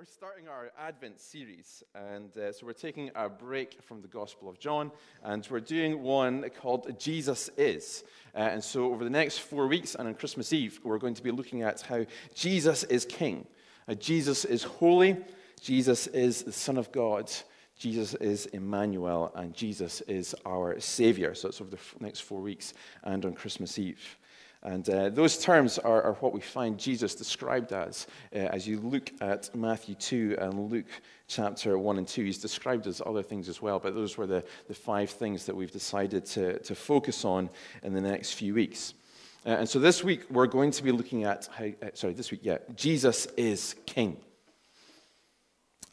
We're starting our Advent series, and uh, so we're taking a break from the Gospel of John, and we're doing one called Jesus Is. Uh, and so, over the next four weeks and on Christmas Eve, we're going to be looking at how Jesus is King. Uh, Jesus is holy, Jesus is the Son of God, Jesus is Emmanuel, and Jesus is our Savior. So, it's over the next four weeks and on Christmas Eve. And uh, those terms are, are, what we find Jesus described as. Uh, as you look at Matthew 2 and Luke chapter 1 and 2, he's described as other things as well, but those were the, the five things that we've decided to, to focus on in the next few weeks. Uh, and so this week we're going to be looking at how, uh, sorry, this week, yeah, Jesus is King.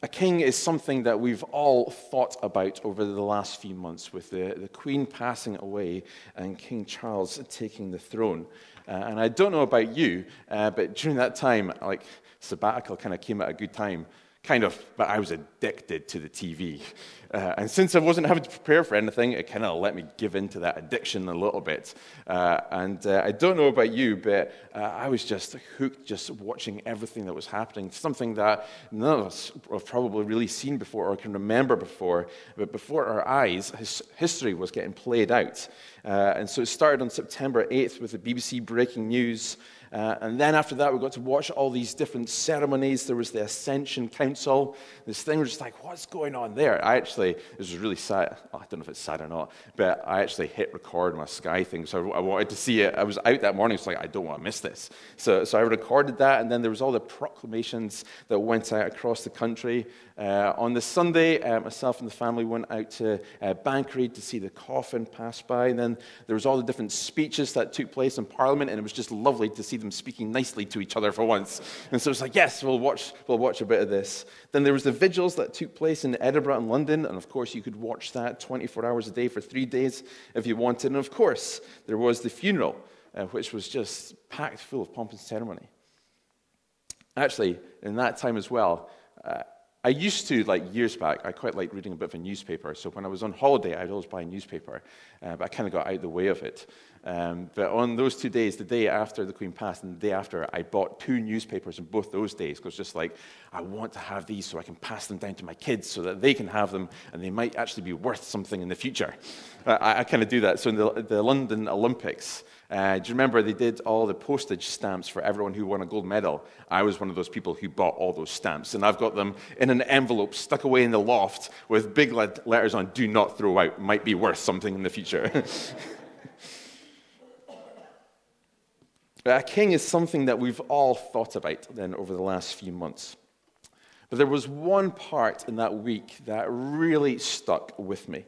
A king is something that we've all thought about over the last few months with the, the Queen passing away and King Charles taking the throne. Uh, and I don't know about you, uh, but during that time, like, sabbatical kind of came at a good time kind of, but I was addicted to the TV. Uh, and since I wasn't having to prepare for anything, it kind of let me give in to that addiction a little bit. Uh, and uh, I don't know about you, but uh, I was just hooked just watching everything that was happening. Something that none of us have probably really seen before or can remember before. But before our eyes, his history was getting played out. Uh, and so it started on September 8th with the BBC breaking news. Uh, and then after that, we got to watch all these different ceremonies. There was the Accession Council. This thing was just like, what's going on there? I actually, this was really sad. Oh, I don't know if it's sad or not, but I actually hit record on my Sky thing. So I wanted to see it. I was out that morning. It's like, I don't want to miss this. So, so I recorded that. And then there was all the proclamations that went out across the country. Uh, on the Sunday, uh, myself and the family went out to uh, Banchory to see the coffin pass by. And then there was all the different speeches that took place in Parliament. And it was just lovely to see them speaking nicely to each other for once. And so it's like, yes, we'll watch, we'll watch a bit of this. Then there was the vigils that took place in Edinburgh and London. And of course, you could watch that 24 hours a day for three days if you wanted. And of course, there was the funeral, uh, which was just packed full of pomp and ceremony. Actually, in that time as well, uh, I used to, like years back, I quite liked reading a bit of a newspaper. So when I was on holiday, I'd always buy a newspaper, uh, but I kind of got out of the way of it. Um, but on those two days, the day after the Queen passed and the day after, I bought two newspapers in both those days because just like, I want to have these so I can pass them down to my kids so that they can have them and they might actually be worth something in the future. I, I kind of do that. So in the, the London Olympics, uh, do you remember they did all the postage stamps for everyone who won a gold medal? I was one of those people who bought all those stamps, and I've got them in an envelope stuck away in the loft with big letters on "Do not throw out." Might be worth something in the future. a king is something that we've all thought about then over the last few months. But there was one part in that week that really stuck with me It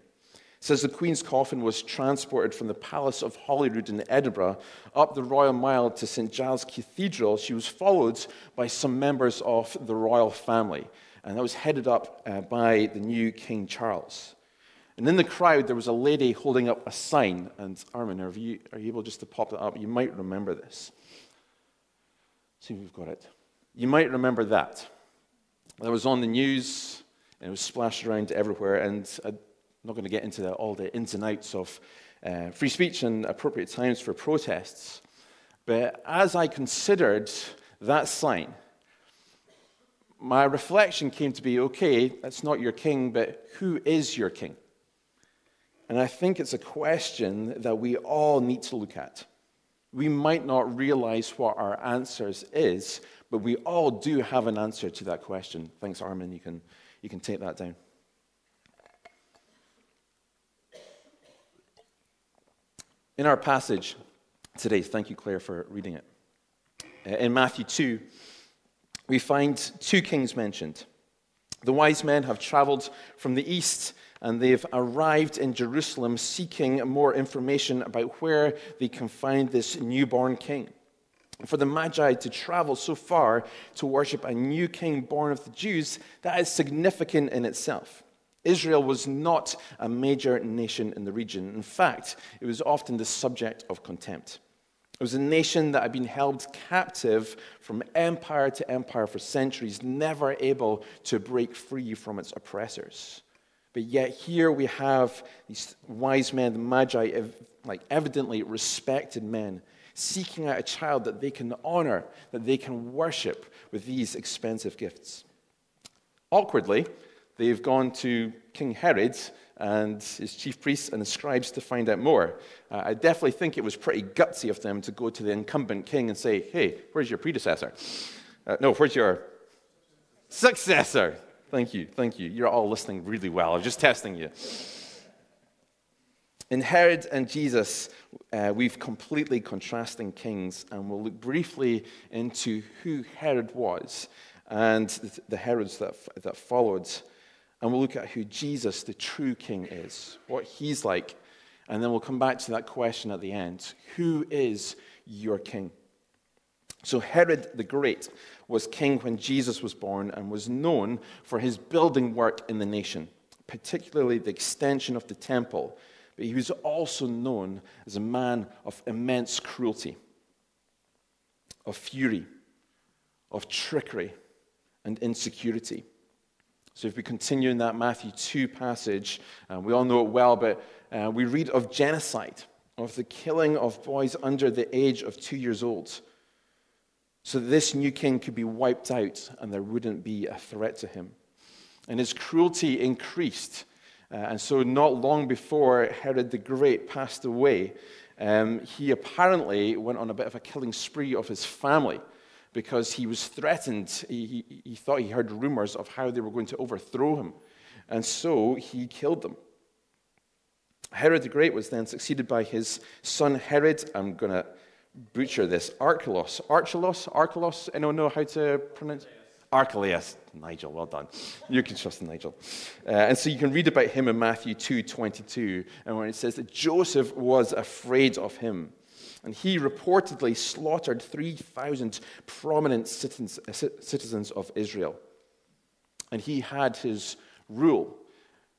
says the Queen's coffin was transported from the Palace of Holyrood in Edinburgh up the Royal Mile to St. Giles Cathedral. She was followed by some members of the royal family, and that was headed up uh, by the new King Charles. And in the crowd, there was a lady holding up a sign. And Armin, are you, are you able just to pop that up? You might remember this. See if we've got it. You might remember that. That was on the news, and it was splashed around everywhere. And I'm not going to get into the, all the ins and outs of uh, free speech and appropriate times for protests. But as I considered that sign, my reflection came to be okay, that's not your king, but who is your king? And I think it's a question that we all need to look at. We might not realize what our answers is, but we all do have an answer to that question. Thanks, Armin. You can, you can take that down. In our passage today, thank you, Claire, for reading it. Uh, in Matthew 2, we find two kings mentioned. The wise men have traveled from the east and they've arrived in Jerusalem seeking more information about where they can find this newborn king. For the Magi to travel so far to worship a new king born of the Jews, that is significant in itself. Israel was not a major nation in the region. In fact, it was often the subject of contempt. It was a nation that had been held captive from empire to empire for centuries, never able to break free from its oppressors. But yet, here we have these wise men, the Magi, like evidently respected men, seeking out a child that they can honor, that they can worship with these expensive gifts. Awkwardly, they've gone to King Herod and his chief priests and the scribes to find out more. Uh, I definitely think it was pretty gutsy of them to go to the incumbent king and say, hey, where's your predecessor? Uh, no, where's your successor? Thank you, thank you. You're all listening really well. I'm just testing you. In Herod and Jesus, uh, we've completely contrasting kings, and we'll look briefly into who Herod was and the Herods that, that followed. And we'll look at who Jesus, the true king, is, what he's like. And then we'll come back to that question at the end Who is your king? So, Herod the Great was king when Jesus was born and was known for his building work in the nation, particularly the extension of the temple. But he was also known as a man of immense cruelty, of fury, of trickery, and insecurity. So, if we continue in that Matthew 2 passage, uh, we all know it well, but uh, we read of genocide, of the killing of boys under the age of two years old, so this new king could be wiped out and there wouldn't be a threat to him. And his cruelty increased. Uh, and so, not long before Herod the Great passed away, um, he apparently went on a bit of a killing spree of his family because he was threatened. He, he, he thought he heard rumors of how they were going to overthrow him. And so he killed them. Herod the Great was then succeeded by his son Herod. I'm going to butcher this. Archelaus. Archelaus? Archelaus? Anyone know how to pronounce Archelaus. Nigel, well done. You can trust Nigel. Uh, and so you can read about him in Matthew 2 22, and when it says that Joseph was afraid of him. And he reportedly slaughtered 3,000 prominent citizens of Israel. And he had his rule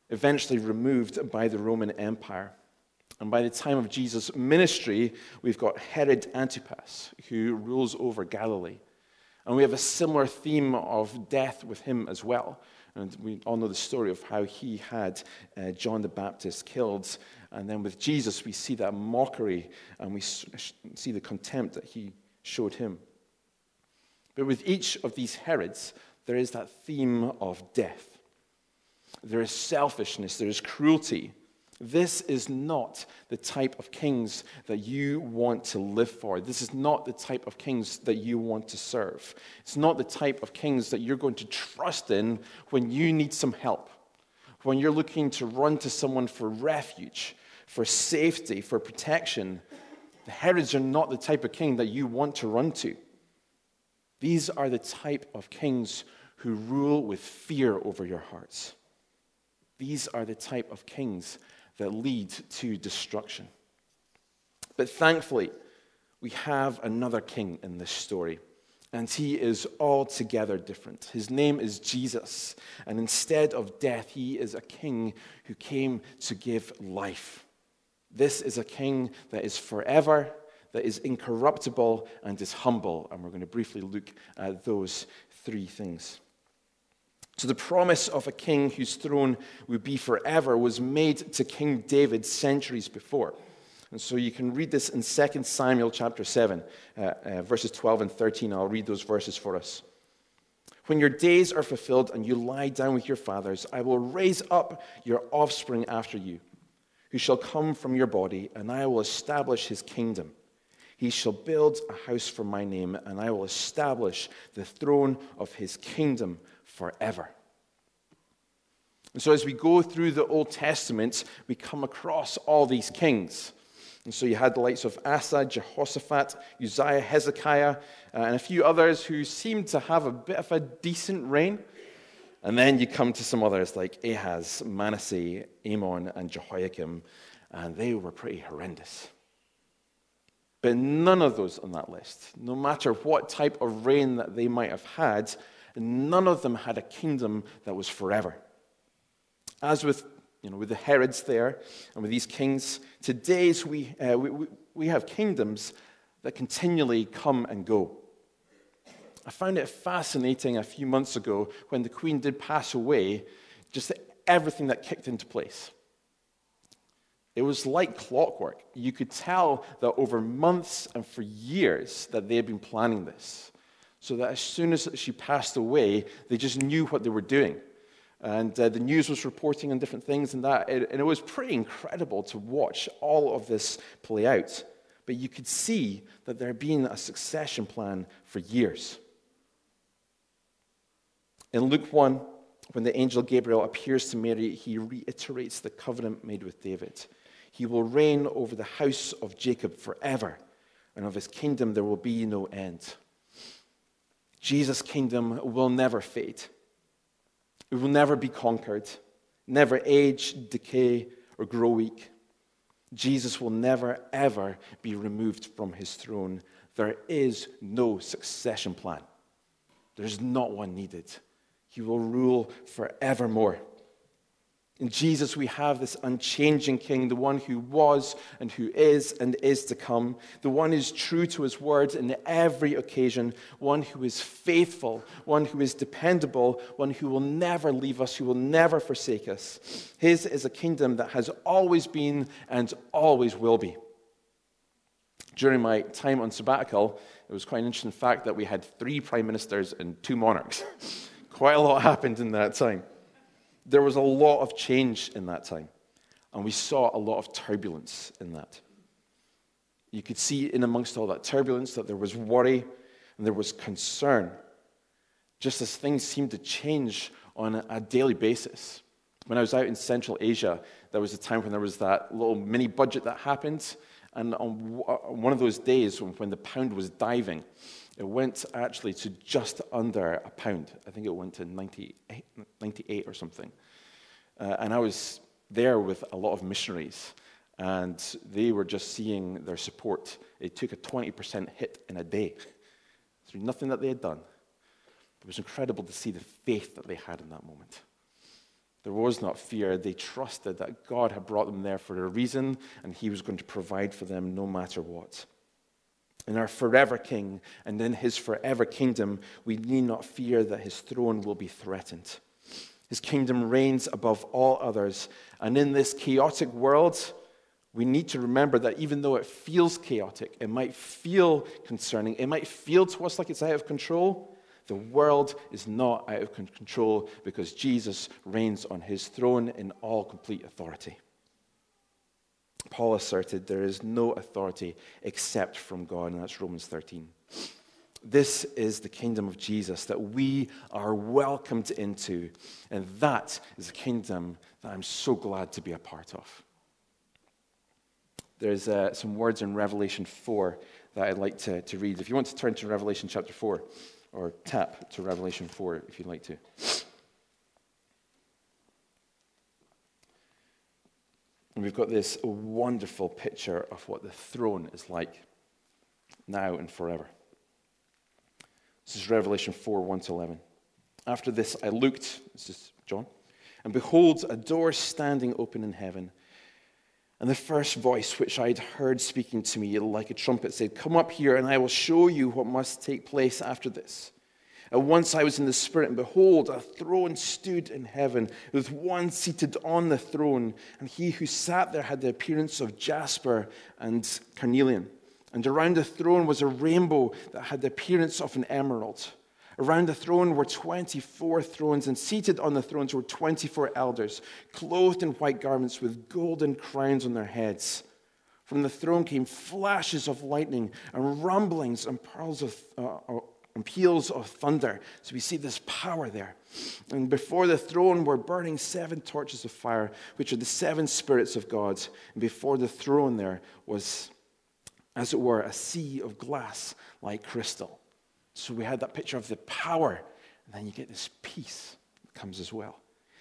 eventually removed by the Roman Empire. And by the time of Jesus' ministry, we've got Herod Antipas, who rules over Galilee. And we have a similar theme of death with him as well. And we all know the story of how he had uh, John the Baptist killed and then with Jesus, we see that mockery and we see the contempt that he showed him. But with each of these Herods, there is that theme of death. There is selfishness, there is cruelty. This is not the type of kings that you want to live for. This is not the type of kings that you want to serve. It's not the type of kings that you're going to trust in when you need some help, when you're looking to run to someone for refuge, for safety, for protection, the Herods are not the type of king that you want to run to. These are the type of kings who rule with fear over your hearts. These are the type of kings that lead to destruction. But thankfully, we have another king in this story and he is altogether different. His name is Jesus, and instead of death, he is a king who came to give life. This is a king that is forever, that is incorruptible, and is humble. And we're going to briefly look at those three things. So, the promise of a king whose throne would be forever was made to King David centuries before. And so you can read this in 2 Samuel chapter 7, uh, uh, verses 12 and 13. I'll read those verses for us. When your days are fulfilled and you lie down with your fathers, I will raise up your offspring after you who shall come from your body, and I will establish his kingdom. He shall build a house for my name, and I will establish the throne of his kingdom forever. And so, as we go through the Old Testament, we come across all these kings. And so, you had the likes of Asa, Jehoshaphat, Uzziah, Hezekiah, uh, and a few others who seemed to have a bit of a decent reign. And then you come to some others like Ahaz, Manasseh, Amon, and Jehoiakim, and they were pretty horrendous. But none of those on that list, no matter what type of reign that they might have had, none of them had a kingdom that was forever. As with, you know, with the Herods there and with these kings, today's we, uh, we, we have kingdoms that continually come and go. I found it fascinating a few months ago when the Queen did pass away, just everything that kicked into place. It was like clockwork. You could tell that over months and for years that they had been planning this. So that as soon as she passed away, they just knew what they were doing. And uh, the news was reporting on different things and that. And it was pretty incredible to watch all of this play out. But you could see that there had been a succession plan for years. In Luke 1, when the angel Gabriel appears to Mary, he reiterates the covenant made with David. He will reign over the house of Jacob forever, and of his kingdom there will be no end. Jesus' kingdom will never fade. It will never be conquered, never age, decay, or grow weak. Jesus will never, ever be removed from his throne. There is no succession plan, there's not one needed. He will rule forevermore. In Jesus, we have this unchanging King, the one who was and who is and is to come, the one who is true to his word in every occasion, one who is faithful, one who is dependable, one who will never leave us, who will never forsake us. His is a kingdom that has always been and always will be. During my time on sabbatical, it was quite an interesting fact that we had three prime ministers and two monarchs. quite a lot happened in that time there was a lot of change in that time, and we saw a lot of turbulence in that. You could see in amongst all that turbulence that there was worry and there was concern, just as things seemed to change on a daily basis. When I was out in Central Asia, there was a time when there was that little mini budget that happened, and on uh, one of those days when the pound was diving, it went actually to just under a pound. I think it went to 98, 98 or something. Uh, and I was there with a lot of missionaries, and they were just seeing their support. It took a 20% hit in a day through nothing that they had done. It was incredible to see the faith that they had in that moment. There was not fear. They trusted that God had brought them there for a reason, and He was going to provide for them no matter what. In our forever King and in His forever kingdom, we need not fear that His throne will be threatened. His kingdom reigns above all others. And in this chaotic world, we need to remember that even though it feels chaotic, it might feel concerning, it might feel to us like it's out of control, the world is not out of control because Jesus reigns on his throne in all complete authority. Paul asserted there is no authority except from God, and that's Romans 13. This is the kingdom of Jesus that we are welcomed into. And that is a kingdom that I'm so glad to be a part of. There's uh, some words in Revelation 4 that I'd like to, to read. If you want to turn to Revelation chapter 4, or tap to Revelation 4 if you'd like to. And we've got this wonderful picture of what the throne is like now and forever. This is Revelation 4 1 to 11. After this, I looked, this is John, and behold, a door standing open in heaven. And the first voice which I'd heard speaking to me like a trumpet said, Come up here, and I will show you what must take place after this. And once I was in the Spirit, and behold, a throne stood in heaven, with one seated on the throne. And he who sat there had the appearance of jasper and carnelian. And around the throne was a rainbow that had the appearance of an emerald. Around the throne were 24 thrones, and seated on the thrones were 24 elders, clothed in white garments with golden crowns on their heads. From the throne came flashes of lightning and rumblings and pearls of, uh, and peals of thunder. So we see this power there. And before the throne were burning seven torches of fire, which are the seven spirits of God. And before the throne there was as it were, a sea of glass like crystal. So we had that picture of the power, and then you get this peace that comes as well.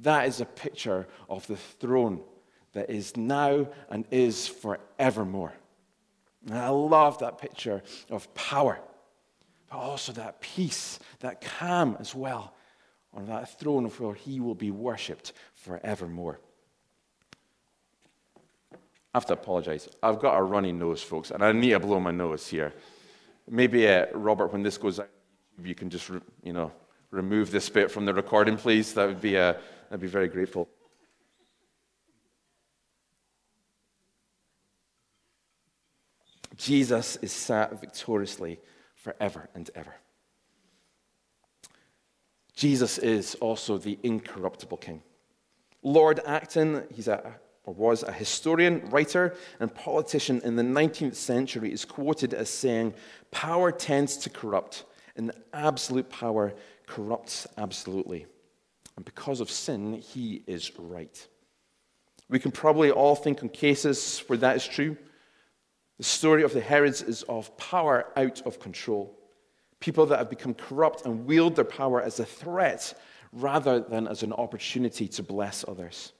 That is a picture of the throne that is now and is forevermore. And I love that picture of power, but also that peace, that calm as well, on that throne where he will be worshipped forevermore. I have to apologize. I've got a runny nose, folks, and I need to blow my nose here. Maybe, uh, Robert, when this goes out, you can just, you know, remove this bit from the recording, please. That would be a. Uh, I'd be very grateful. Jesus is sat victoriously forever and ever. Jesus is also the incorruptible king. Lord Acton, he's a, or was a historian, writer, and politician in the 19th century, is quoted as saying, Power tends to corrupt, and absolute power corrupts absolutely. And because of sin, he is right. We can probably all think on cases where that is true. The story of the Herods is of power out of control. People that have become corrupt and wield their power as a threat rather than as an opportunity to bless others.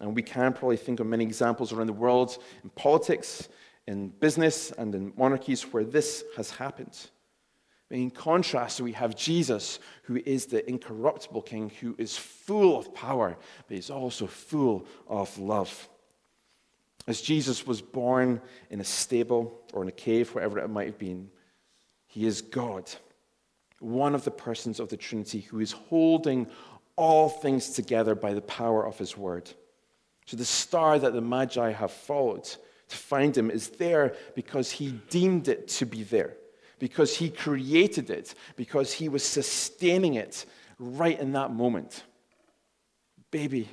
And we can probably think of many examples around the world in politics, in business, and in monarchies where this has happened. In contrast, we have Jesus, who is the incorruptible king, who is full of power, but he's also full of love. As Jesus was born in a stable or in a cave, wherever it might have been, he is God, one of the persons of the Trinity who is holding all things together by the power of his word. So the star that the Magi have followed to find him is there because he deemed it to be there because he created it, because he was sustaining it right in that moment. Baby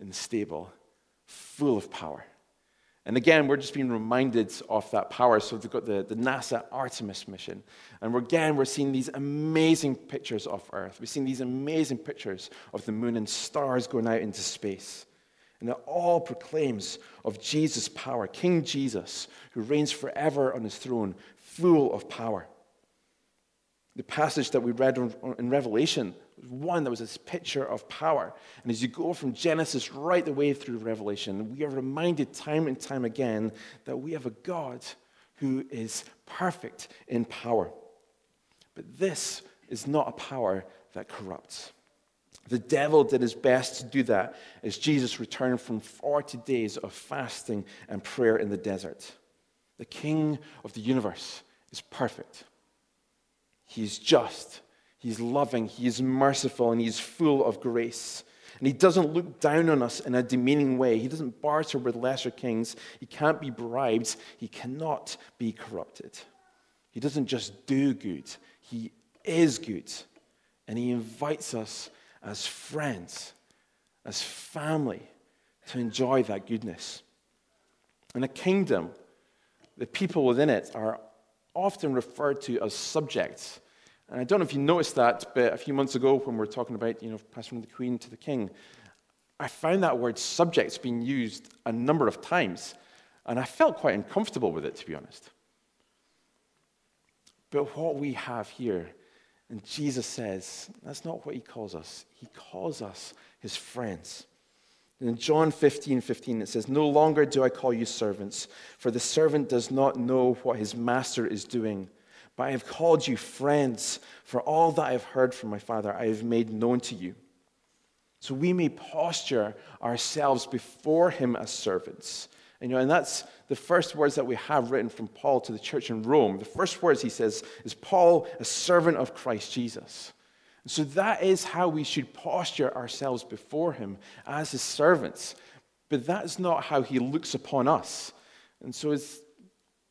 in the stable, full of power. And again, we're just being reminded of that power. So they've got the, the NASA Artemis mission. And we're, again, we're seeing these amazing pictures of Earth. We've seen these amazing pictures of the moon and stars going out into space. And it all proclaims of Jesus' power, King Jesus, who reigns forever on his throne, full of power. The passage that we read in Revelation was one that was this picture of power. And as you go from Genesis right the way through Revelation, we are reminded time and time again that we have a God who is perfect in power. But this is not a power that corrupts. The devil did his best to do that as Jesus returned from 40 days of fasting and prayer in the desert. The king of the universe is perfect. He's just, he's loving, he's merciful, and he's full of grace. And he doesn't look down on us in a demeaning way. He doesn't barter with lesser kings. He can't be bribed. He cannot be corrupted. He doesn't just do good, he is good. And he invites us as friends, as family, to enjoy that goodness. In a kingdom, the people within it are often referred to as subjects. And I don't know if you noticed that, but a few months ago when we were talking about, you know, passing from the queen to the king, I found that word subjects being used a number of times. And I felt quite uncomfortable with it, to be honest. But what we have here, and Jesus says, that's not what he calls us. He calls us his friends. In John 15, 15, it says, No longer do I call you servants, for the servant does not know what his master is doing. But I have called you friends, for all that I have heard from my Father I have made known to you. So we may posture ourselves before him as servants. And, you know, and that's the first words that we have written from Paul to the church in Rome. The first words he says is Paul, a servant of Christ Jesus. So that is how we should posture ourselves before him as his servants. But that's not how he looks upon us. And so it's,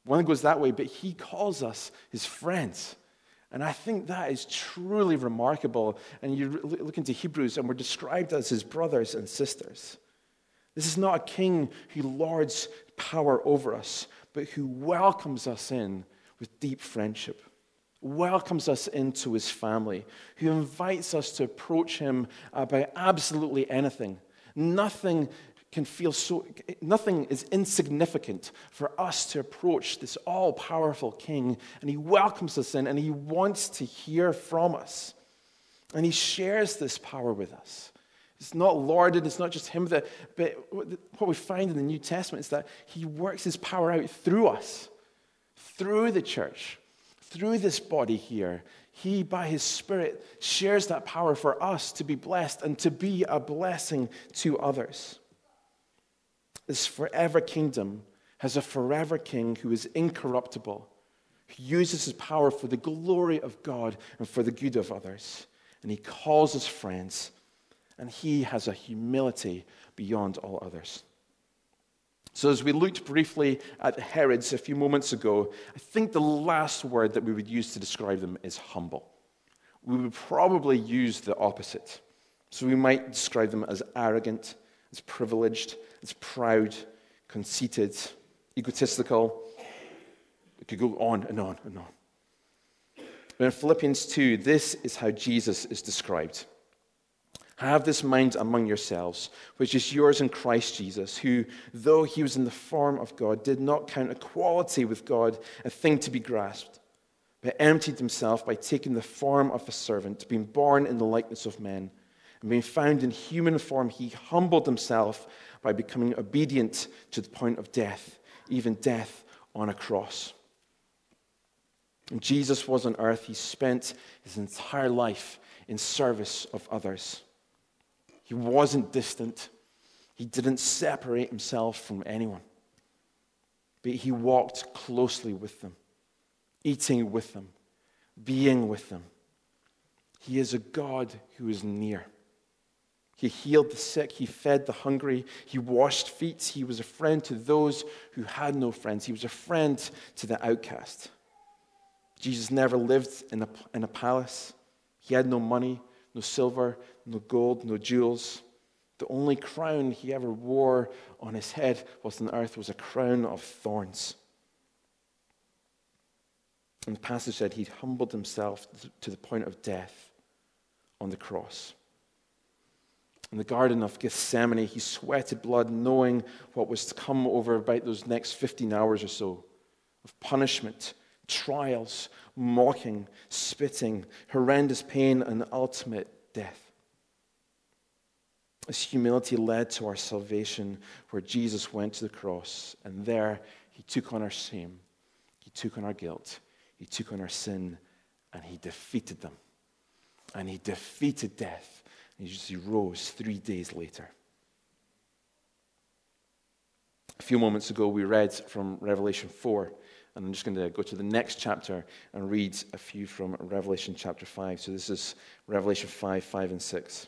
one goes that way, but he calls us his friends. And I think that is truly remarkable. And you look into Hebrews, and we're described as his brothers and sisters. This is not a king who lords power over us, but who welcomes us in with deep friendship, welcomes us into his family, who invites us to approach him uh, about absolutely anything. Nothing can feel so, nothing is insignificant for us to approach this all powerful king. And he welcomes us in and he wants to hear from us. And he shares this power with us. It's not lorded, it's not just him, that, but what we find in the New Testament is that he works his power out through us, through the church, through this body here. He, by his Spirit, shares that power for us to be blessed and to be a blessing to others. This forever kingdom has a forever king who is incorruptible, who uses his power for the glory of God and for the good of others. And he calls us friends, and he has a humility beyond all others. So, as we looked briefly at Herods a few moments ago, I think the last word that we would use to describe them is humble. We would probably use the opposite. So, we might describe them as arrogant, as privileged, as proud, conceited, egotistical. It could go on and on and on. But in Philippians 2, this is how Jesus is described. Have this mind among yourselves, which is yours in Christ Jesus, who, though he was in the form of God, did not count equality with God a thing to be grasped, but emptied himself by taking the form of a servant, being born in the likeness of men. And being found in human form, he humbled himself by becoming obedient to the point of death, even death on a cross. When Jesus was on earth, he spent his entire life in service of others. He wasn't distant, he didn't separate himself from anyone, but he walked closely with them, eating with them, being with them. He is a God who is near. He healed the sick. He fed the hungry. He washed feet. He was a friend to those who had no friends. He was a friend to the outcast. Jesus never lived in a, in a palace. He had no money, no silver, no gold, no jewels. The only crown he ever wore on his head whilst on earth was a crown of thorns. And the passage said he'd humbled himself to the point of death on the cross. In the Garden of Gethsemane, he sweated blood, knowing what was to come over about those next 15 hours or so of punishment, trials, mocking, spitting, horrendous pain, and ultimate death. This humility led to our salvation, where Jesus went to the cross, and there he took on our shame, he took on our guilt, he took on our sin, and he defeated them. And he defeated death And he rose three days later. A few moments ago, we read from Revelation 4, and I'm just going to go to the next chapter and read a few from Revelation chapter 5. So this is Revelation 5, 5, and 6.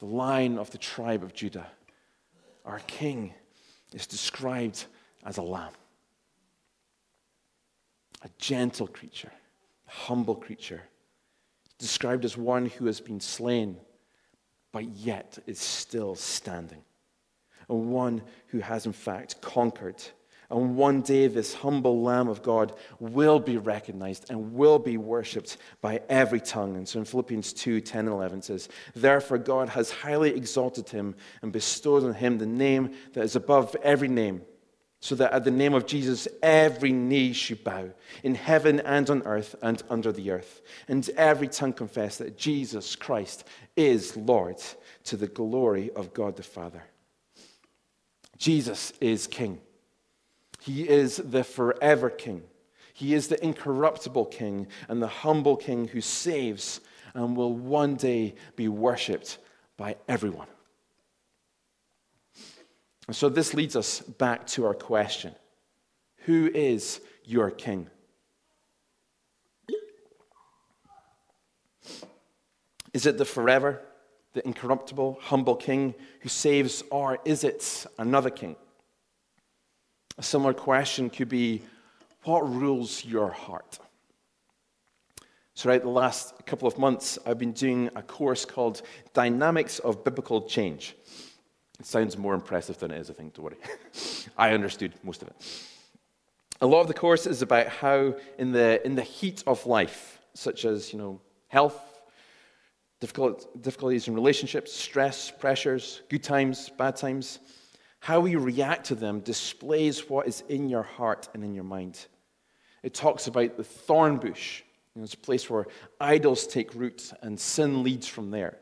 The lion of the tribe of Judah, our king, is described as a lamb a gentle creature, a humble creature, described as one who has been slain, but yet is still standing, and one who has in fact conquered. And one day, this humble Lamb of God will be recognized and will be worshipped by every tongue. And so in Philippians 2 10 and 11 says, Therefore, God has highly exalted him and bestowed on him the name that is above every name so that at the name of Jesus every knee should bow in heaven and on earth and under the earth, and every tongue confess that Jesus Christ is Lord to the glory of God the Father. Jesus is King. He is the forever King. He is the incorruptible king and the humble king who saves and will one day be worshipped by everyone. And so this leads us back to our question Who is your king? Is it the forever, the incorruptible, humble king who saves, or is it another king? A similar question could be what rules your heart? So, right, the last couple of months, I've been doing a course called Dynamics of Biblical Change. It sounds more impressive than it is, I think, don't worry. I understood most of it. A lot of the course is about how, in the, in the heat of life, such as you know, health, difficult, difficulties in relationships, stress, pressures, good times, bad times, how we react to them displays what is in your heart and in your mind. It talks about the thorn bush. You know, it's a place where idols take root and sin leads from there.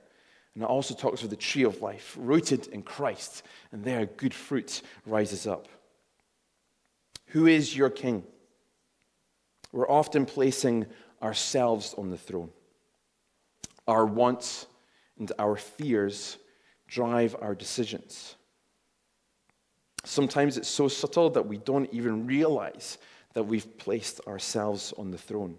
And it also talks of the tree of life, rooted in Christ, and there good fruit rises up. Who is your king? We're often placing ourselves on the throne. Our wants and our fears drive our decisions. Sometimes it's so subtle that we don't even realize that we've placed ourselves on the throne.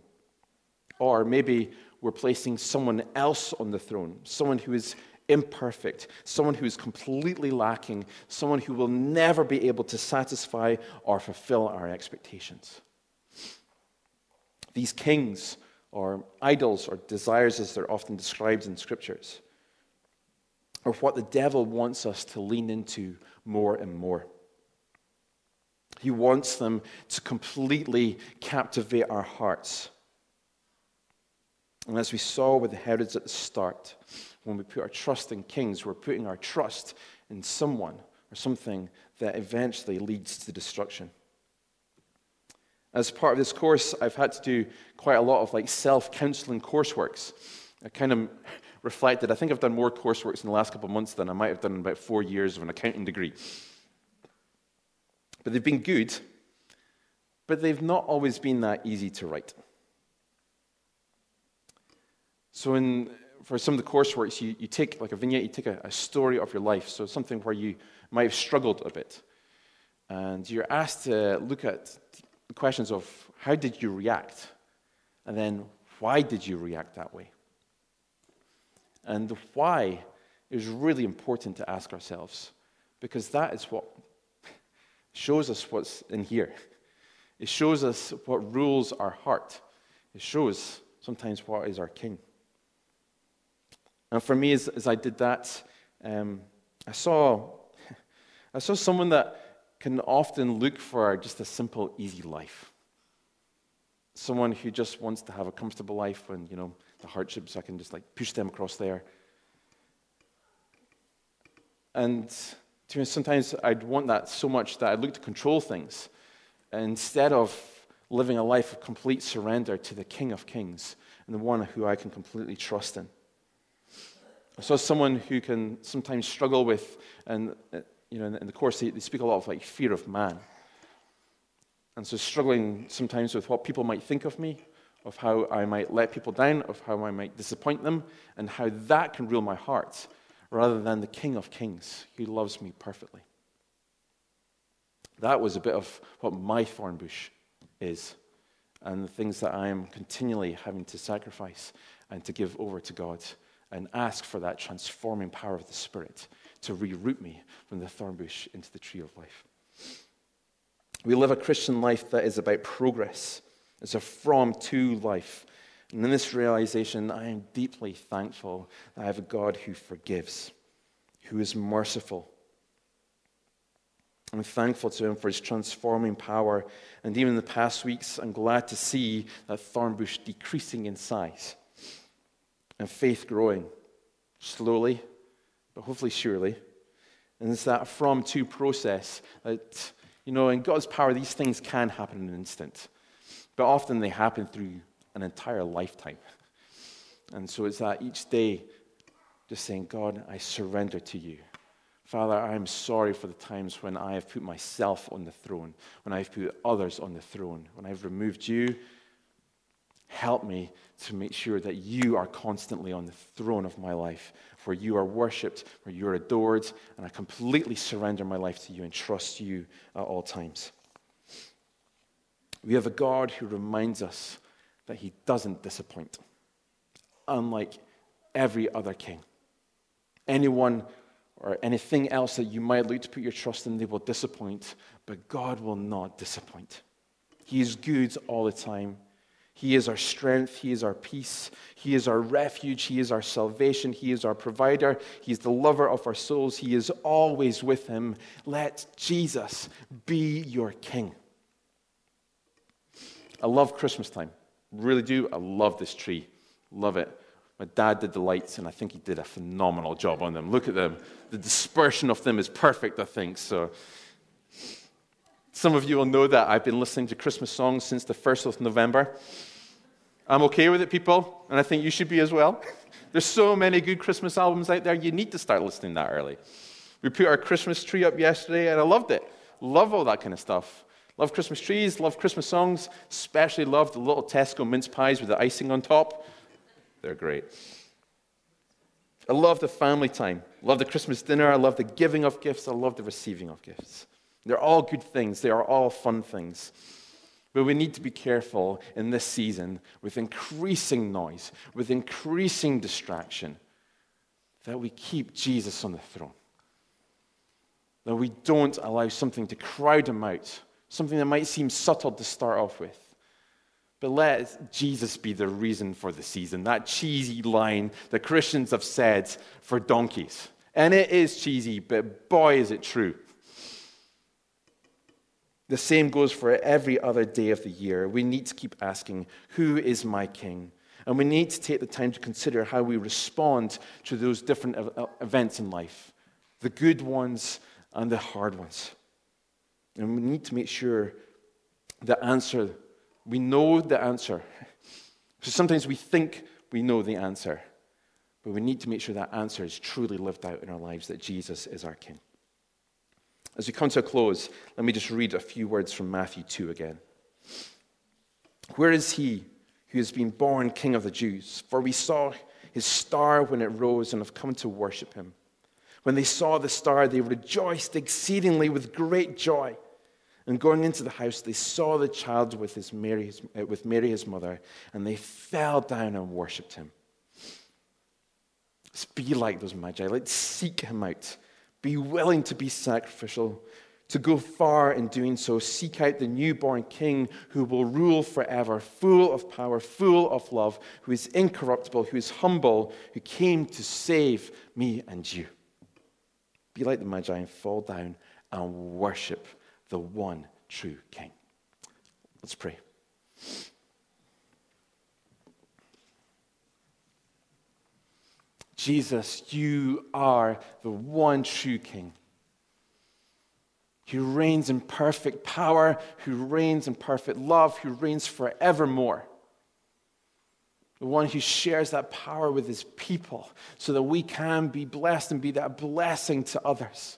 Or maybe we're placing someone else on the throne, someone who is imperfect, someone who is completely lacking, someone who will never be able to satisfy or fulfill our expectations. These kings, or idols, or desires, as they're often described in scriptures, are what the devil wants us to lean into more and more. He wants them to completely captivate our hearts. And as we saw with the Herods at the start, when we put our trust in kings, we're putting our trust in someone or something that eventually leads to destruction. As part of this course, I've had to do quite a lot of like self-counseling courseworks. I kind of reflected, I think I've done more courseworks in the last couple of months than I might have done in about four years of an accounting degree. But they've been good, but they've not always been that easy to write. So, in, for some of the courseworks, you, you take like a vignette, you take a, a story of your life, so something where you might have struggled a bit. And you're asked to look at questions of how did you react? And then why did you react that way? And the why is really important to ask ourselves because that is what shows us what's in here. It shows us what rules our heart. It shows sometimes what is our king. And for me, as, as I did that, um, I saw I saw someone that can often look for just a simple, easy life. Someone who just wants to have a comfortable life when, you know, the hardships, I can just like push them across there. And to me, sometimes I'd want that so much that I'd look to control things instead of living a life of complete surrender to the King of Kings and the one who I can completely trust in. I saw someone who can sometimes struggle with, and you know, in the course they, they speak a lot of like fear of man, and so struggling sometimes with what people might think of me, of how I might let people down, of how I might disappoint them, and how that can rule my heart, rather than the King of Kings who loves me perfectly. That was a bit of what my thorn bush is, and the things that I am continually having to sacrifice and to give over to God and ask for that transforming power of the Spirit to reroot me from the thorn bush into the tree of life. We live a Christian life that is about progress. It's a from to life. And in this realization, I am deeply thankful that I have a God who forgives, who is merciful. I'm thankful to him for his transforming power. And even in the past weeks, I'm glad to see that thornbush decreasing in size and faith growing slowly, but hopefully surely. And it's that from to process that, you know, in God's power, these things can happen in an instant, but often they happen through an entire lifetime. And so it's that each day just saying, God, I surrender to you Father, I am sorry for the times when I have put myself on the throne, when I've put others on the throne, when I've removed you. Help me to make sure that you are constantly on the throne of my life, where you are worshipped, where you are adored, and I completely surrender my life to you and trust you at all times. We have a God who reminds us that he doesn't disappoint, unlike every other king. Anyone or anything else that you might look to put your trust in, they will disappoint, but God will not disappoint. He is good all the time. He is our strength. He is our peace. He is our refuge. He is our salvation. He is our provider. He is the lover of our souls. He is always with him. Let Jesus be your king. I love Christmas time. Really do. I love this tree. Love it. My dad did the lights, and I think he did a phenomenal job on them. Look at them. The dispersion of them is perfect, I think. So, some of you will know that I've been listening to Christmas songs since the 1st of November. I'm okay with it, people, and I think you should be as well. There's so many good Christmas albums out there, you need to start listening that early. We put our Christmas tree up yesterday, and I loved it. Love all that kind of stuff. Love Christmas trees, love Christmas songs, especially love the little Tesco mince pies with the icing on top. They're great. I love the family time. I Love the Christmas dinner. I love the giving of gifts. I love the receiving of gifts. They're all good things. They are all fun things. But we need to be careful in this season with increasing noise, with increasing distraction, that we keep Jesus on the throne. That we don't allow something to crowd him out, something that might seem subtle to start off with. But let Jesus be the reason for the season. That cheesy line that Christians have said for donkeys. And it is cheesy, but boy, is it true. The same goes for every other day of the year. We need to keep asking, Who is my king? And we need to take the time to consider how we respond to those different events in life the good ones and the hard ones. And we need to make sure the answer we know the answer. So sometimes we think we know the answer, but we need to make sure that answer is truly lived out in our lives, that Jesus is our King. As we come to a close, let me just read a few words from Matthew 2 again. Where is he who has been born King of the Jews? For we saw his star when it rose and have come to worship him. When they saw the star, they rejoiced exceedingly with great joy. And going into the house, they saw the child with, his Mary, his, uh, with Mary, his mother, and they fell down and worshipped him. Let's be like those magi. Let's seek him out. Be willing to be sacrificial, to go far in doing so. Seek out the newborn king who will rule forever, full of power, full of love, who is incorruptible, who is humble, who came to save me and you. Be like the magi and fall down and worship the one true King. Let's pray. Jesus, you are the one true King who reigns in perfect power, who reigns in perfect love, who reigns forevermore. The one who shares that power with his people so that we can be blessed and be that blessing to others.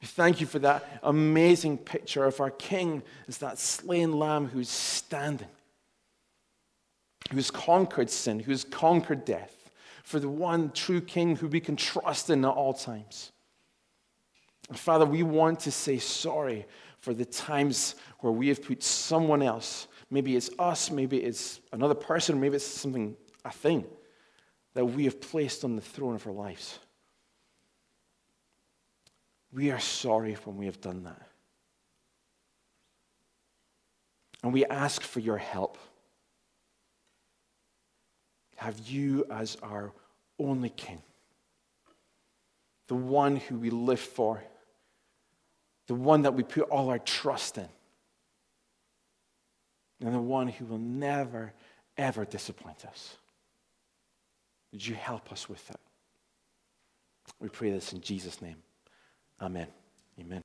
We thank you for that amazing picture of our King as that slain lamb who's standing, who's conquered sin, who's conquered death, for the one true King who we can trust in at all times. And Father, we want to say sorry for the times where we have put someone else, maybe it's us, maybe it's another person, maybe it's something, a thing, that we have placed on the throne of our lives. We are sorry when we have done that. And we ask for your help. Have you as our only King, the one who we live for, the one that we put all our trust in, and the one who will never, ever disappoint us. Would you help us with that? We pray this in Jesus' name. Amen. Amen.